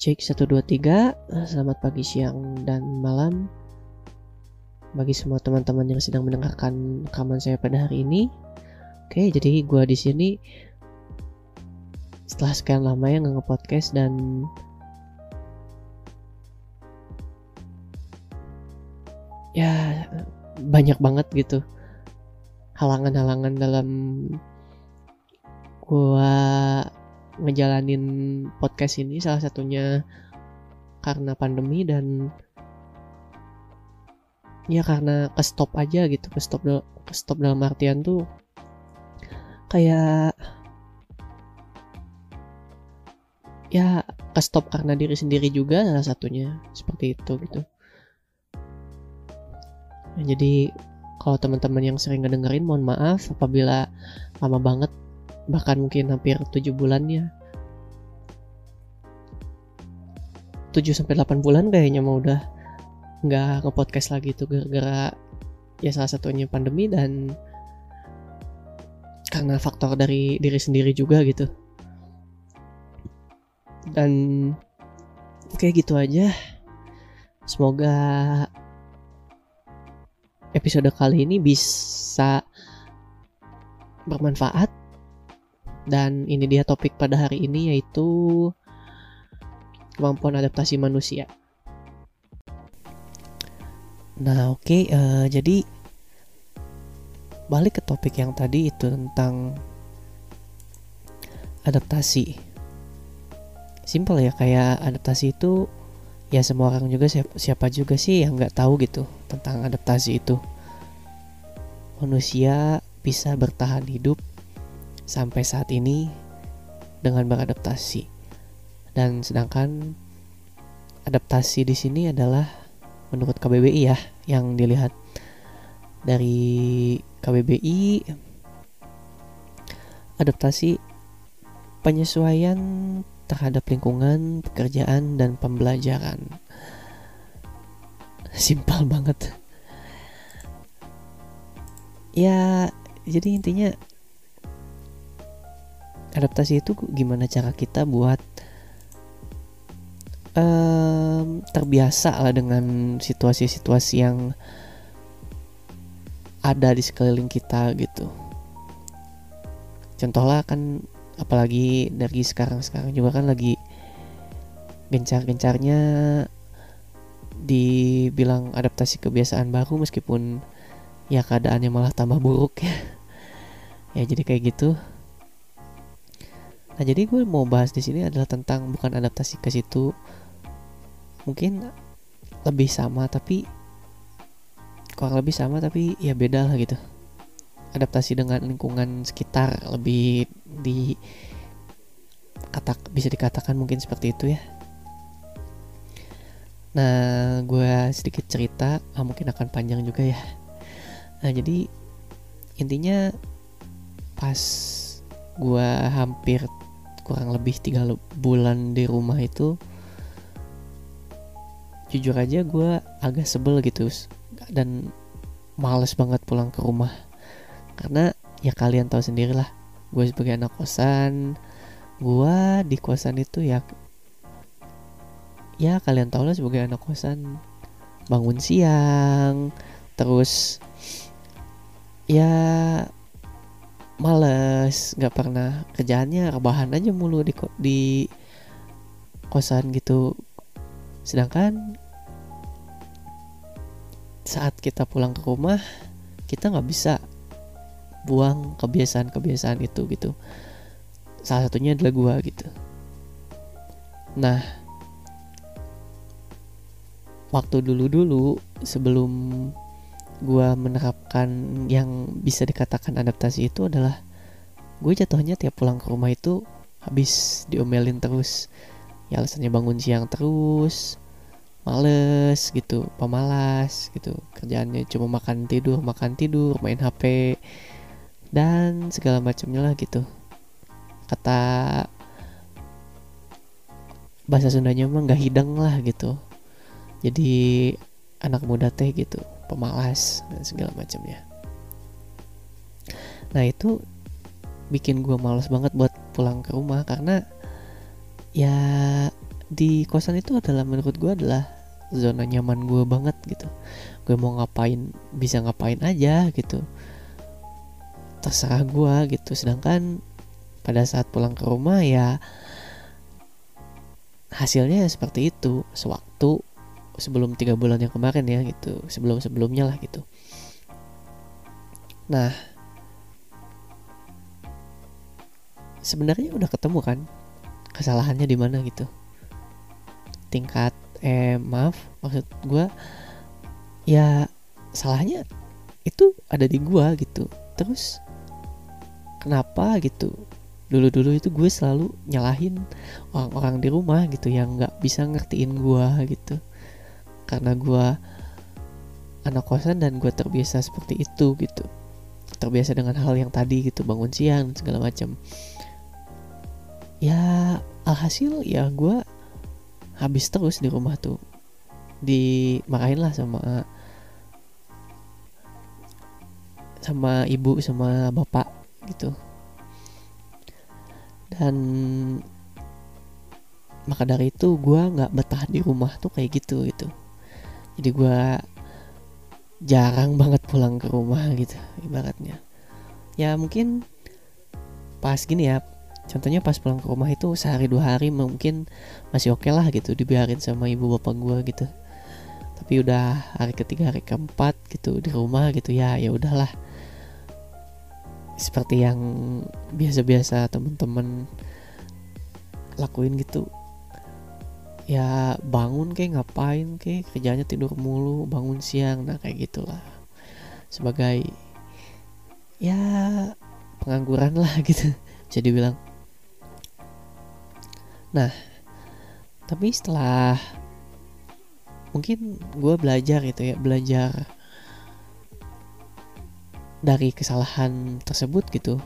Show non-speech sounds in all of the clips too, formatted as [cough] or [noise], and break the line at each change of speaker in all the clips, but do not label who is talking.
Cek 123, selamat pagi, siang, dan malam. Bagi semua teman-teman yang sedang mendengarkan rekaman saya pada hari ini. Oke, jadi gue di sini. Setelah sekian lama ya nge-podcast dan ya banyak banget gitu halangan-halangan dalam gua ngejalanin podcast ini salah satunya karena pandemi dan ya karena ke stop aja gitu ke stop ke stop dalam artian tuh kayak ya ke stop karena diri sendiri juga salah satunya seperti itu gitu. Nah, jadi kalau teman-teman yang sering ngedengerin mohon maaf apabila lama banget bahkan mungkin hampir 7 bulan ya 7 sampai 8 bulan kayaknya mau udah nggak nge-podcast lagi tuh gara-gara ya salah satunya pandemi dan karena faktor dari diri sendiri juga gitu. Dan kayak gitu aja. Semoga episode kali ini bisa bermanfaat. Dan ini dia topik pada hari ini yaitu kemampuan adaptasi manusia. Nah, oke, okay, uh, eh, jadi balik ke topik yang tadi itu tentang adaptasi. Simpel ya, kayak adaptasi itu ya semua orang juga siapa, juga sih yang nggak tahu gitu tentang adaptasi itu. Manusia bisa bertahan hidup sampai saat ini dengan beradaptasi. Dan sedangkan adaptasi di sini adalah menurut KBBI ya yang dilihat dari KBBI adaptasi penyesuaian terhadap lingkungan, pekerjaan dan pembelajaran. Simpel banget. Ya, jadi intinya adaptasi itu gimana cara kita buat um, terbiasa lah dengan situasi-situasi yang ada di sekeliling kita gitu. Contoh lah kan apalagi dari sekarang-sekarang juga kan lagi gencar-gencarnya dibilang adaptasi kebiasaan baru meskipun ya keadaannya malah tambah buruk ya. [laughs] Ya jadi kayak gitu. Nah jadi gue mau bahas di sini adalah tentang bukan adaptasi ke situ, mungkin lebih sama tapi kurang lebih sama tapi ya beda lah gitu. Adaptasi dengan lingkungan sekitar lebih di kata bisa dikatakan mungkin seperti itu ya. Nah, gue sedikit cerita, ah, mungkin akan panjang juga ya. Nah, jadi intinya pas gue hampir kurang lebih tiga bulan di rumah itu jujur aja gue agak sebel gitu dan males banget pulang ke rumah. Karena ya kalian tahu sendiri lah gue sebagai anak kosan gue di kosan itu ya ya kalian tahu lah sebagai anak kosan. Bangun siang terus ya males nggak pernah. Kerjaannya rebahan aja mulu di di kosan gitu. Sedangkan saat kita pulang ke rumah kita nggak bisa buang kebiasaan-kebiasaan itu gitu. Salah satunya adalah gua gitu. Nah waktu dulu-dulu sebelum gue menerapkan yang bisa dikatakan adaptasi itu adalah gue jatuhnya tiap pulang ke rumah itu habis diomelin terus. Ya alasannya bangun siang terus males gitu pemalas gitu. Kerjaannya cuma makan tidur makan tidur main hp dan segala macamnya lah gitu. Kata bahasa Sundanya mah nggak hidang lah gitu. Jadi anak muda teh gitu pemalas dan segala macamnya. Nah itu bikin gue males banget buat pulang ke rumah karena ya di kosan itu adalah menurut gue adalah zona nyaman gue banget gitu. Gue mau ngapain bisa ngapain aja gitu. Terserah gue gitu. Sedangkan pada saat pulang ke rumah ya hasilnya seperti itu. Sewaktu sebelum tiga bulan yang kemarin ya gitu. Sebelum sebelumnya lah gitu. Nah sebenarnya udah ketemu kan? Kesalahannya di mana gitu tingkat eh maaf maksud gue ya salahnya itu ada di gue gitu. Terus kenapa gitu? Dulu-dulu itu gue selalu nyalahin orang-orang di rumah gitu yang nggak bisa ngertiin gue gitu. Karena gue anak kosan dan gue terbiasa seperti itu gitu. Terbiasa dengan hal yang tadi gitu bangun siang segala macam. Ya alhasil ya gue habis terus di rumah tuh. Dimarahin lah sama sama ibu sama bapak gitu. Dan maka dari itu gue nggak betah di rumah tuh kayak gitu gitu. Jadi gue jarang banget pulang ke rumah gitu ibaratnya. Ya mungkin pas gini ya contohnya pas pulang ke rumah itu sehari dua hari mungkin masih oke okay lah gitu dibiarin sama ibu bapak gue gitu. Tapi udah hari ketiga hari keempat gitu di rumah gitu ya ya udahlah. Seperti yang biasa-biasa temen-temen lakuin gitu. Ya bangun kayak ngapain kayak kerjanya tidur mulu bangun siang nah kayak gitulah. Sebagai ya pengangguran lah gitu [laughs] jadi bilang Nah, tapi setelah mungkin gue belajar gitu ya, belajar dari kesalahan tersebut gitu.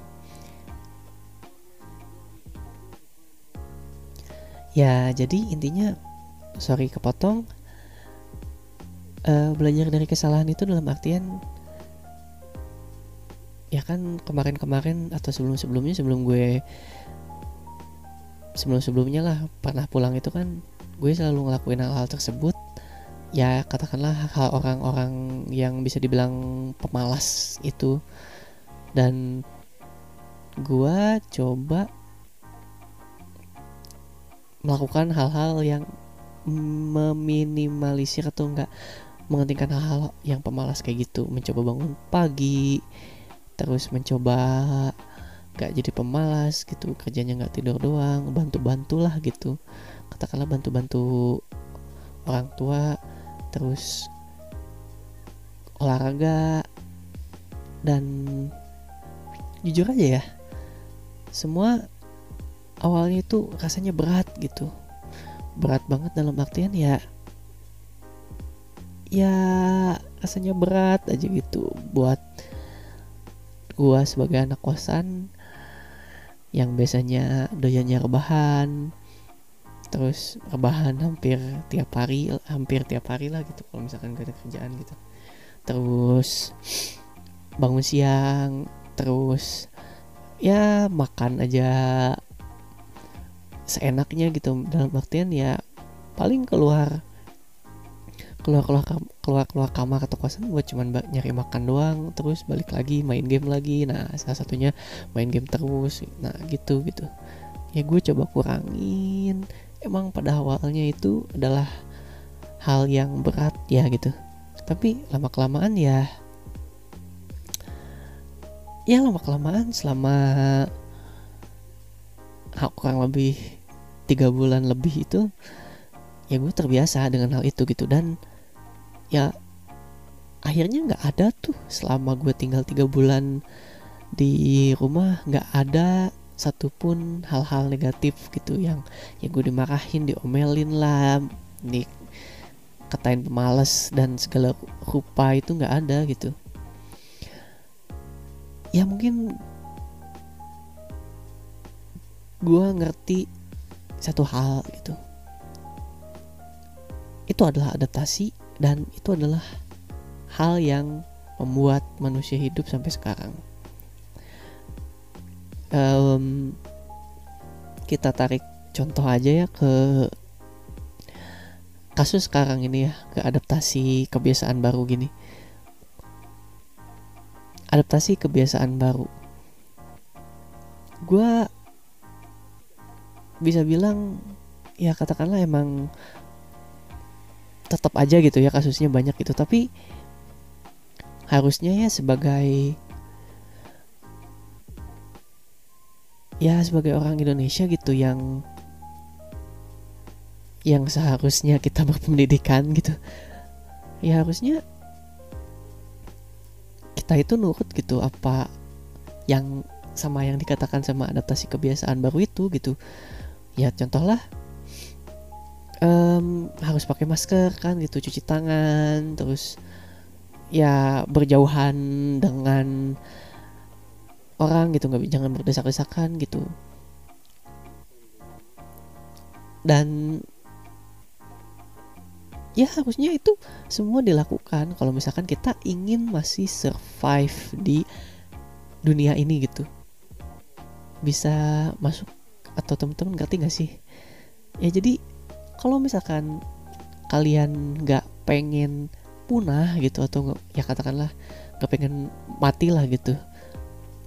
Ya, jadi intinya sorry kepotong uh, belajar dari kesalahan itu dalam artian ya kan kemarin-kemarin atau sebelum-sebelumnya sebelum gue sebelum-sebelumnya lah pernah pulang itu kan gue selalu ngelakuin hal-hal tersebut. Ya katakanlah hal orang-orang yang bisa dibilang pemalas itu. Dan gue coba melakukan hal-hal yang meminimalisir atau enggak menghentikan hal-hal yang pemalas kayak gitu. Mencoba bangun pagi terus mencoba gak jadi pemalas gitu kerjanya nggak tidur doang bantu bantulah gitu. Katakanlah bantu bantu orang tua terus olahraga dan jujur aja ya semua awalnya itu rasanya berat gitu. Berat banget dalam artian ya ya rasanya berat aja gitu buat gua sebagai anak kosan yang biasanya doyannya rebahan terus rebahan hampir tiap hari hampir tiap hari lah gitu kalau misalkan gak ada kerjaan gitu. Terus bangun siang terus ya makan aja seenaknya gitu. Dalam artian ya paling keluar keluar keluar keluar keluar kamar atau kosan buat cuman nyari makan doang terus balik lagi main game lagi. Nah salah satunya main game terus. Nah gitu gitu. Ya gue coba kurangin. Emang pada awalnya itu adalah hal yang berat ya gitu. Tapi lama kelamaan ya ya lama kelamaan selama kurang lebih tiga bulan lebih itu ya gue terbiasa dengan hal itu gitu. Dan ya akhirnya nggak ada tuh. Selama gue tinggal tiga bulan di rumah nggak ada satupun hal-hal negatif gitu yang ya gue dimarahin diomelin lah di katain pemalas dan segala rupa itu nggak ada gitu. Ya mungkin gue ngerti satu hal gitu. Itu adalah adaptasi dan itu adalah hal yang membuat manusia hidup sampai sekarang. Um, kita tarik contoh aja ya ke kasus sekarang ini ya ke adaptasi kebiasaan baru gini adaptasi kebiasaan baru gue bisa bilang ya katakanlah emang tetap aja gitu ya kasusnya banyak gitu. Tapi harusnya ya sebagai ya sebagai orang Indonesia gitu yang yang seharusnya kita [laughs] berpendidikan gitu ya harusnya kita itu nurut gitu apa yang sama yang dikatakan sama adaptasi kebiasaan baru itu gitu. Ya contohlah um, harus pakai masker kan gitu cuci tangan terus ya berjauhan dengan orang gitu nggak jangan berdesak-desakan gitu. Dan ya harusnya itu semua dilakukan kalau misalkan kita ingin masih survive di dunia ini gitu. Bisa masuk atau teman-teman ngerti gak sih? Ya jadi kalau misalkan kalian nggak pengen punah gitu atau ya katakanlah nggak pengen mati lah gitu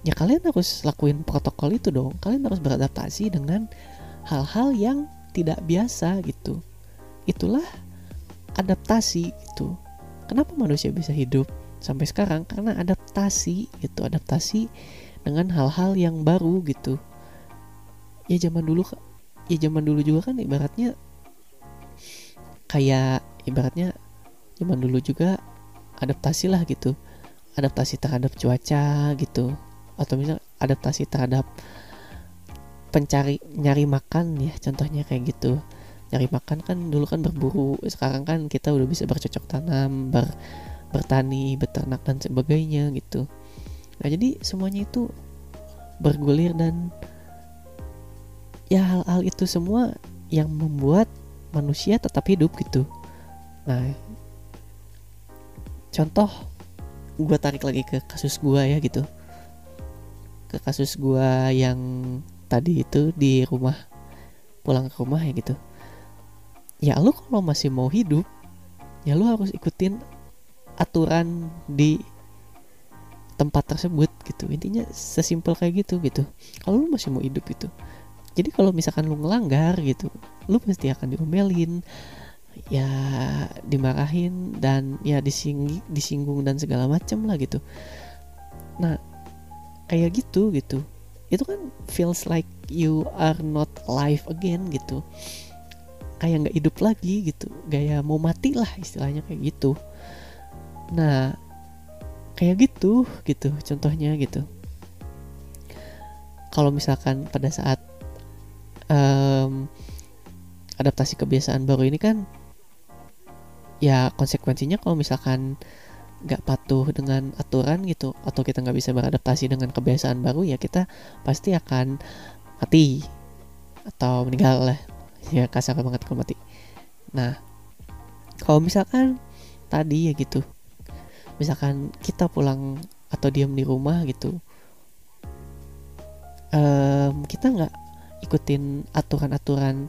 ya kalian harus lakuin protokol itu dong. Kalian harus beradaptasi dengan hal-hal yang tidak biasa gitu. Itulah adaptasi gitu. Kenapa manusia bisa hidup sampai sekarang? Karena adaptasi gitu adaptasi dengan hal-hal yang baru gitu. Ya zaman dulu ya zaman dulu juga kan ibaratnya kayak ibaratnya zaman dulu juga adaptasi lah gitu. Adaptasi terhadap cuaca gitu. Atau misal adaptasi terhadap pencari nyari makan ya contohnya kayak gitu. Nyari makan kan dulu kan berburu sekarang kan kita udah bisa bercocok tanam ber bertani beternak dan sebagainya gitu. Nah jadi semuanya itu bergulir dan ya hal-hal itu semua yang membuat manusia tetap hidup gitu. Nah contoh gue tarik lagi ke kasus gue ya gitu. Ke kasus gue yang tadi itu di rumah pulang ke rumah ya gitu. Ya lu kalau masih mau hidup ya lu harus ikutin aturan di tempat tersebut gitu. Intinya sesimpel kayak gitu gitu. Kalau lu masih mau hidup gitu. Jadi kalau misalkan lu ngelanggar gitu lu pasti akan diomelin ya dimarahin dan ya disinggi, disinggung dan segala macam lah gitu. Nah kayak gitu gitu. Itu kan feels like you are not alive again gitu. Kayak nggak hidup lagi gitu. Gaya mau mati lah istilahnya kayak gitu. Nah kayak gitu gitu contohnya gitu. Kalau misalkan pada saat um, adaptasi kebiasaan baru ini kan ya konsekuensinya kalau misalkan nggak patuh dengan aturan gitu atau kita nggak bisa beradaptasi dengan kebiasaan baru ya kita pasti akan mati atau meninggal lah. Ya kasar banget kalau mati. Nah kalau misalkan tadi ya gitu misalkan kita pulang atau diam di rumah gitu um, kita nggak ikutin aturan-aturan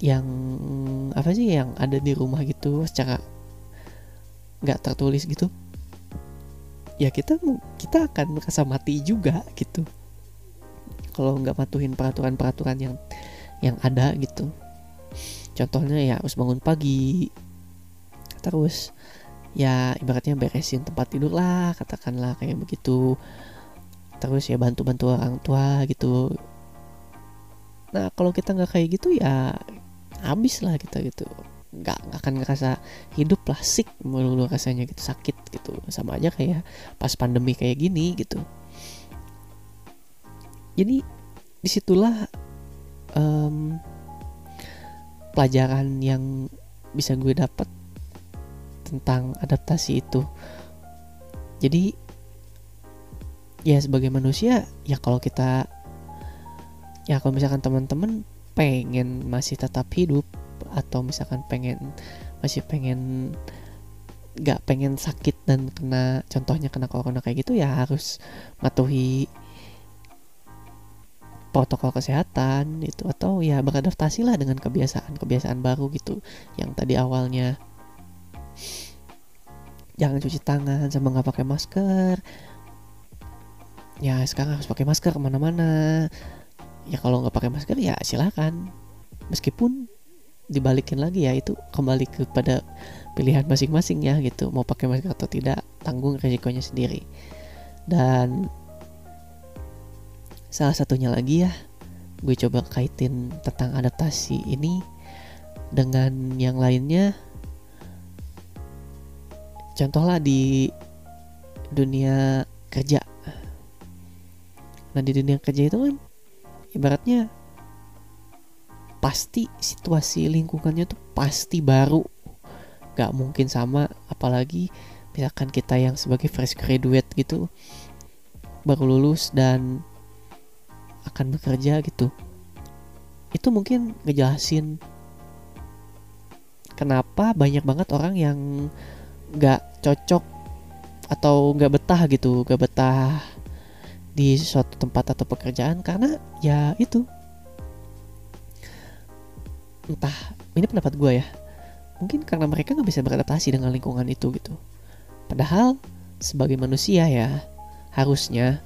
yang apa sih yang ada di rumah gitu secara nggak tertulis gitu ya kita kita akan merasa mati juga gitu. Kalau nggak patuhin peraturan-peraturan yang yang ada gitu. Contohnya ya harus bangun pagi terus ya ibaratnya beresin tempat tidur lah katakanlah kayak begitu. Terus ya bantu-bantu orang tua gitu. Nah kalau kita nggak kayak gitu ya habis lah kita gitu. Nggak akan ngerasa hidup lah sik melulu rasanya gitu sakit gitu. Sama aja kayak pas pandemi kayak gini gitu. Jadi di situlah um, pelajaran yang bisa gue dapat tentang adaptasi itu. Jadi ya sebagai manusia ya kalau kita ya kalau misalkan teman-teman pengen masih tetap hidup atau misalkan pengen masih pengen nggak pengen sakit dan kena contohnya kena corona kayak gitu ya harus matuhi protokol kesehatan itu atau ya beradaptasi lah dengan kebiasaan-kebiasaan baru gitu yang tadi awalnya. Jangan cuci tangan sama nggak pakai masker. Ya sekarang harus pakai masker ke mana-mana ya kalau nggak pakai masker ya silakan. Meskipun dibalikin lagi ya itu kembali kepada pilihan masing-masing ya gitu. Mau pakai masker atau tidak tanggung resikonya sendiri. Dan salah satunya lagi ya gue coba kaitin tentang adaptasi ini dengan yang lainnya. Contohlah di dunia kerja. Nah di dunia kerja itu kan ibaratnya pasti situasi lingkungannya tuh pasti baru. Gak mungkin sama apalagi misalkan kita yang sebagai fresh graduate gitu baru lulus dan akan bekerja gitu. Itu mungkin ngejelasin kenapa banyak banget orang yang gak cocok atau gak betah gitu gak betah di suatu tempat atau pekerjaan karena ya itu. Entah ini pendapat gue ya. Mungkin karena mereka nggak bisa beradaptasi dengan lingkungan itu gitu. Padahal sebagai manusia ya harusnya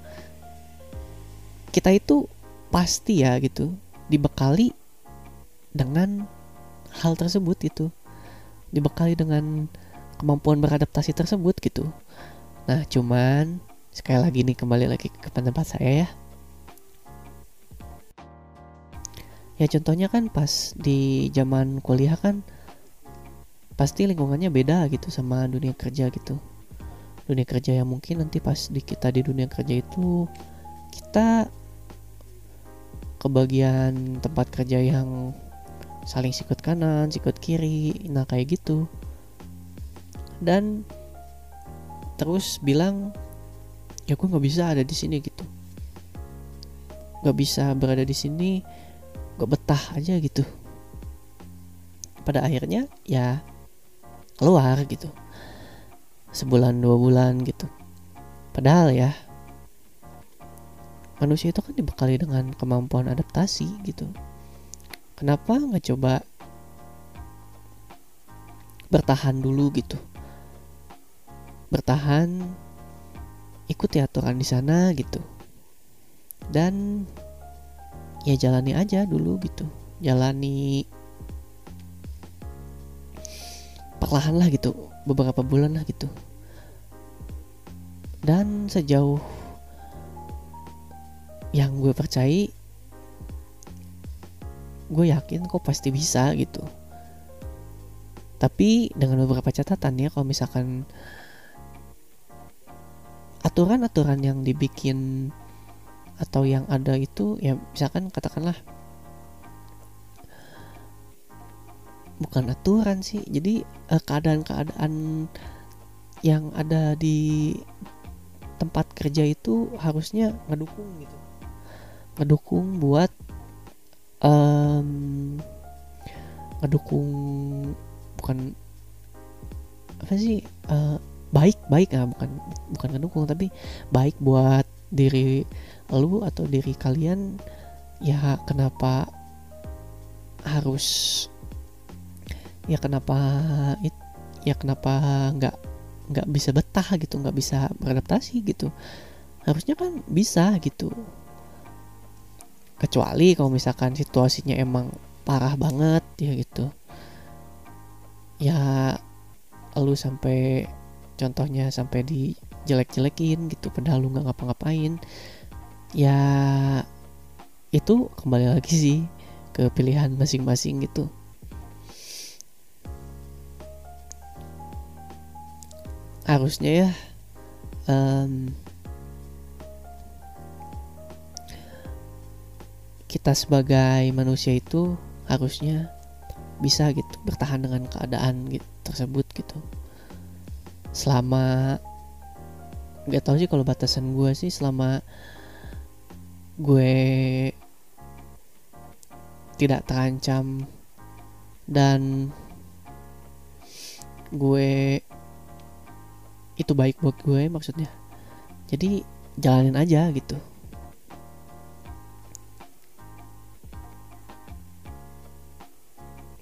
kita itu pasti ya gitu dibekali dengan hal tersebut itu dibekali dengan kemampuan beradaptasi tersebut gitu. Nah cuman sekali lagi nih kembali lagi ke pendapat saya ya ya contohnya kan pas di zaman kuliah kan pasti lingkungannya beda gitu sama dunia kerja gitu dunia kerja yang mungkin nanti pas di kita di dunia kerja itu kita kebagian tempat kerja yang saling sikut kanan, sikut kiri, nah kayak gitu. Dan terus bilang ya gue nggak bisa ada di sini gitu, nggak bisa berada di sini, gue betah aja gitu. Pada akhirnya ya keluar gitu. Sebulan dua bulan gitu. Padahal ya manusia itu kan dibekali dengan kemampuan adaptasi gitu. Kenapa nggak coba bertahan dulu gitu? Bertahan ikuti aturan di sana gitu. Dan ya jalani aja dulu gitu. Jalani perlahan lah gitu. Beberapa bulan lah gitu. Dan sejauh yang gue percaya gue yakin kok pasti bisa gitu. Tapi dengan beberapa catatan ya kalau misalkan aturan-aturan yang dibikin atau yang ada itu ya misalkan katakanlah bukan aturan sih jadi eh, keadaan-keadaan yang ada di tempat kerja itu harusnya ngedukung gitu. Ngedukung buat um, ngedukung bukan apa sih uh, baik baik ah bukan bukan ngedukung tapi baik buat diri lu atau diri kalian ya kenapa harus ya kenapa it, ya kenapa nggak nggak bisa betah gitu nggak bisa beradaptasi gitu. Harusnya kan bisa gitu. Kecuali kalau misalkan situasinya emang parah banget ya gitu. Ya lu sampai contohnya sampai di jelek-jelekin gitu padahal lu nggak ngapa-ngapain. Ya itu kembali lagi sih ke pilihan masing-masing gitu. Harusnya ya um, kita sebagai manusia itu harusnya bisa gitu bertahan dengan keadaan gitu, tersebut gitu selama nggak tahu sih kalau batasan gue sih selama gue tidak terancam dan gue itu baik buat gue maksudnya. Jadi jalanin aja gitu.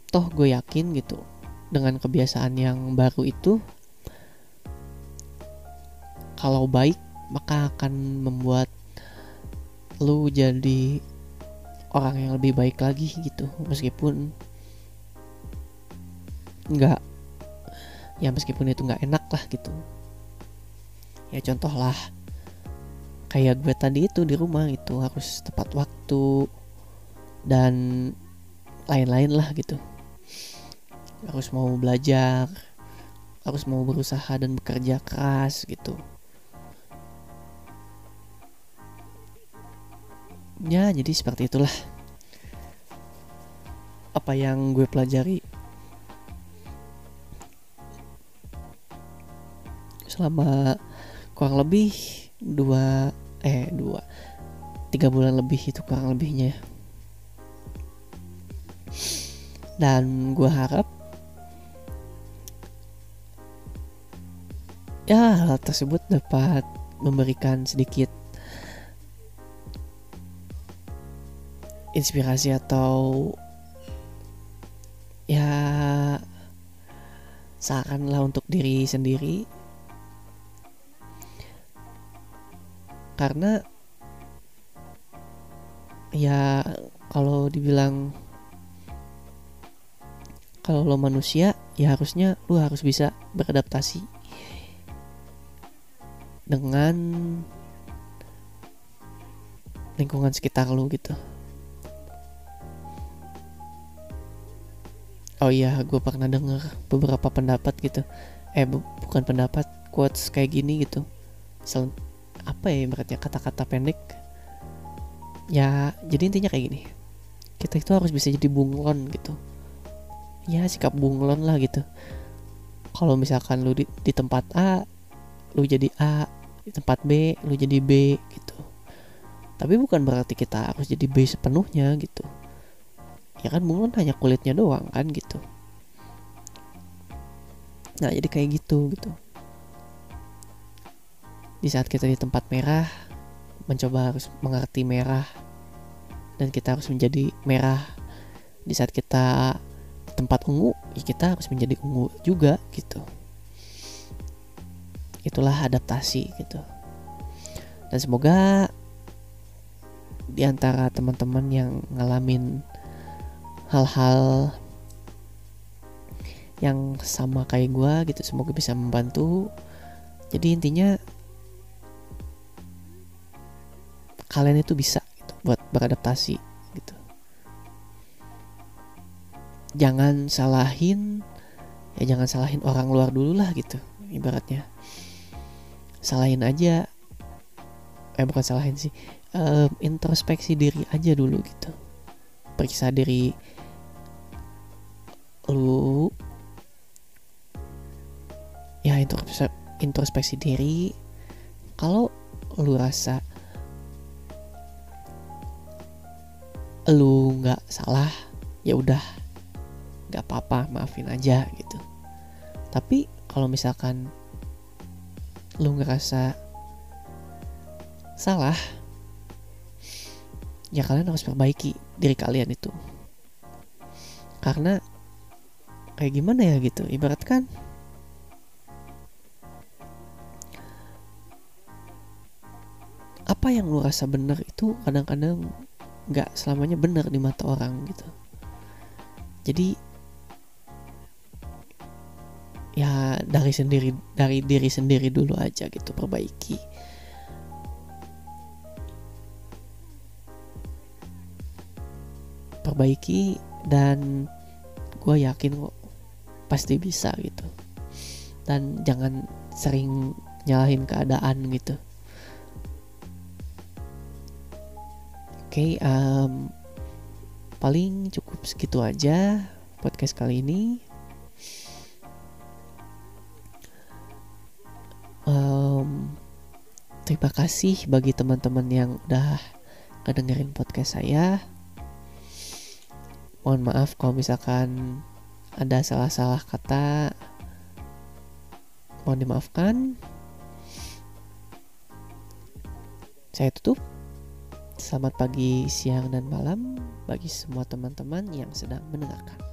Toh gue yakin gitu dengan kebiasaan yang baru itu kalau baik maka akan membuat lu jadi orang yang lebih baik lagi gitu. Meskipun nggak ya meskipun itu nggak enak lah gitu. Ya contoh lah kayak gue tadi itu di rumah itu harus tepat waktu dan lain-lain lah gitu. Harus mau belajar harus mau berusaha dan bekerja keras gitu ya jadi seperti itulah. Apa yang gue pelajari? Selama kurang lebih dua eh dua tiga bulan lebih itu kurang lebihnya. Dan gue harap ya hal tersebut dapat memberikan sedikit inspirasi atau ya saran lah untuk diri sendiri. Karena ya kalau dibilang kalau lo manusia ya harusnya lo harus bisa beradaptasi dengan lingkungan sekitar lo gitu oh iya gue pernah denger beberapa pendapat gitu. Eh bu bukan pendapat quotes kayak gini gitu. Sel apa ya ibaratnya kata-kata pendek? Ya jadi intinya kayak gini. Kita itu harus bisa jadi bunglon gitu. Ya sikap bunglon lah gitu. Kalau misalkan lu di, di tempat A lu jadi A di tempat B lu jadi B gitu. Tapi bukan berarti kita harus jadi B sepenuhnya gitu ya kan bunglon hanya kulitnya doang kan gitu. Nah jadi kayak gitu gitu. Di saat kita di tempat merah mencoba harus mengerti merah dan kita harus menjadi merah. Di saat kita tempat ungu ya kita harus menjadi ungu juga gitu. Itulah adaptasi gitu. Dan semoga di antara teman-teman yang ngalamin hal-hal yang sama kayak gue gitu. Semoga bisa membantu. Jadi intinya kalian itu bisa gitu, buat beradaptasi jangan salahin ya jangan salahin orang luar dulu lah gitu ibaratnya. Salahin aja. Eh bukan salahin sih. Um, introspeksi diri aja dulu gitu. Periksa diri lu ya introspeksi, introspeksi diri. Kalau lu rasa lu nggak salah ya udah nggak apa-apa maafin aja gitu. Tapi kalau misalkan lu ngerasa salah ya kalian harus perbaiki diri kalian itu. Karena kayak gimana ya gitu. Ibarat kan apa yang lu rasa benar itu kadang-kadang nggak selamanya benar di mata orang gitu. Jadi ya dari sendiri dari diri sendiri dulu aja gitu perbaiki. Perbaiki dan gue yakin kok pasti bisa gitu. Dan jangan sering nyalahin keadaan gitu. Oke okay, um, paling cukup segitu aja podcast kali ini. Um, terima kasih bagi teman-teman yang udah kedengerin podcast saya. Mohon maaf kalau misalkan ada salah-salah kata. Mohon dimaafkan. Saya tutup. Selamat pagi siang dan malam bagi semua teman-teman yang sedang mendengarkan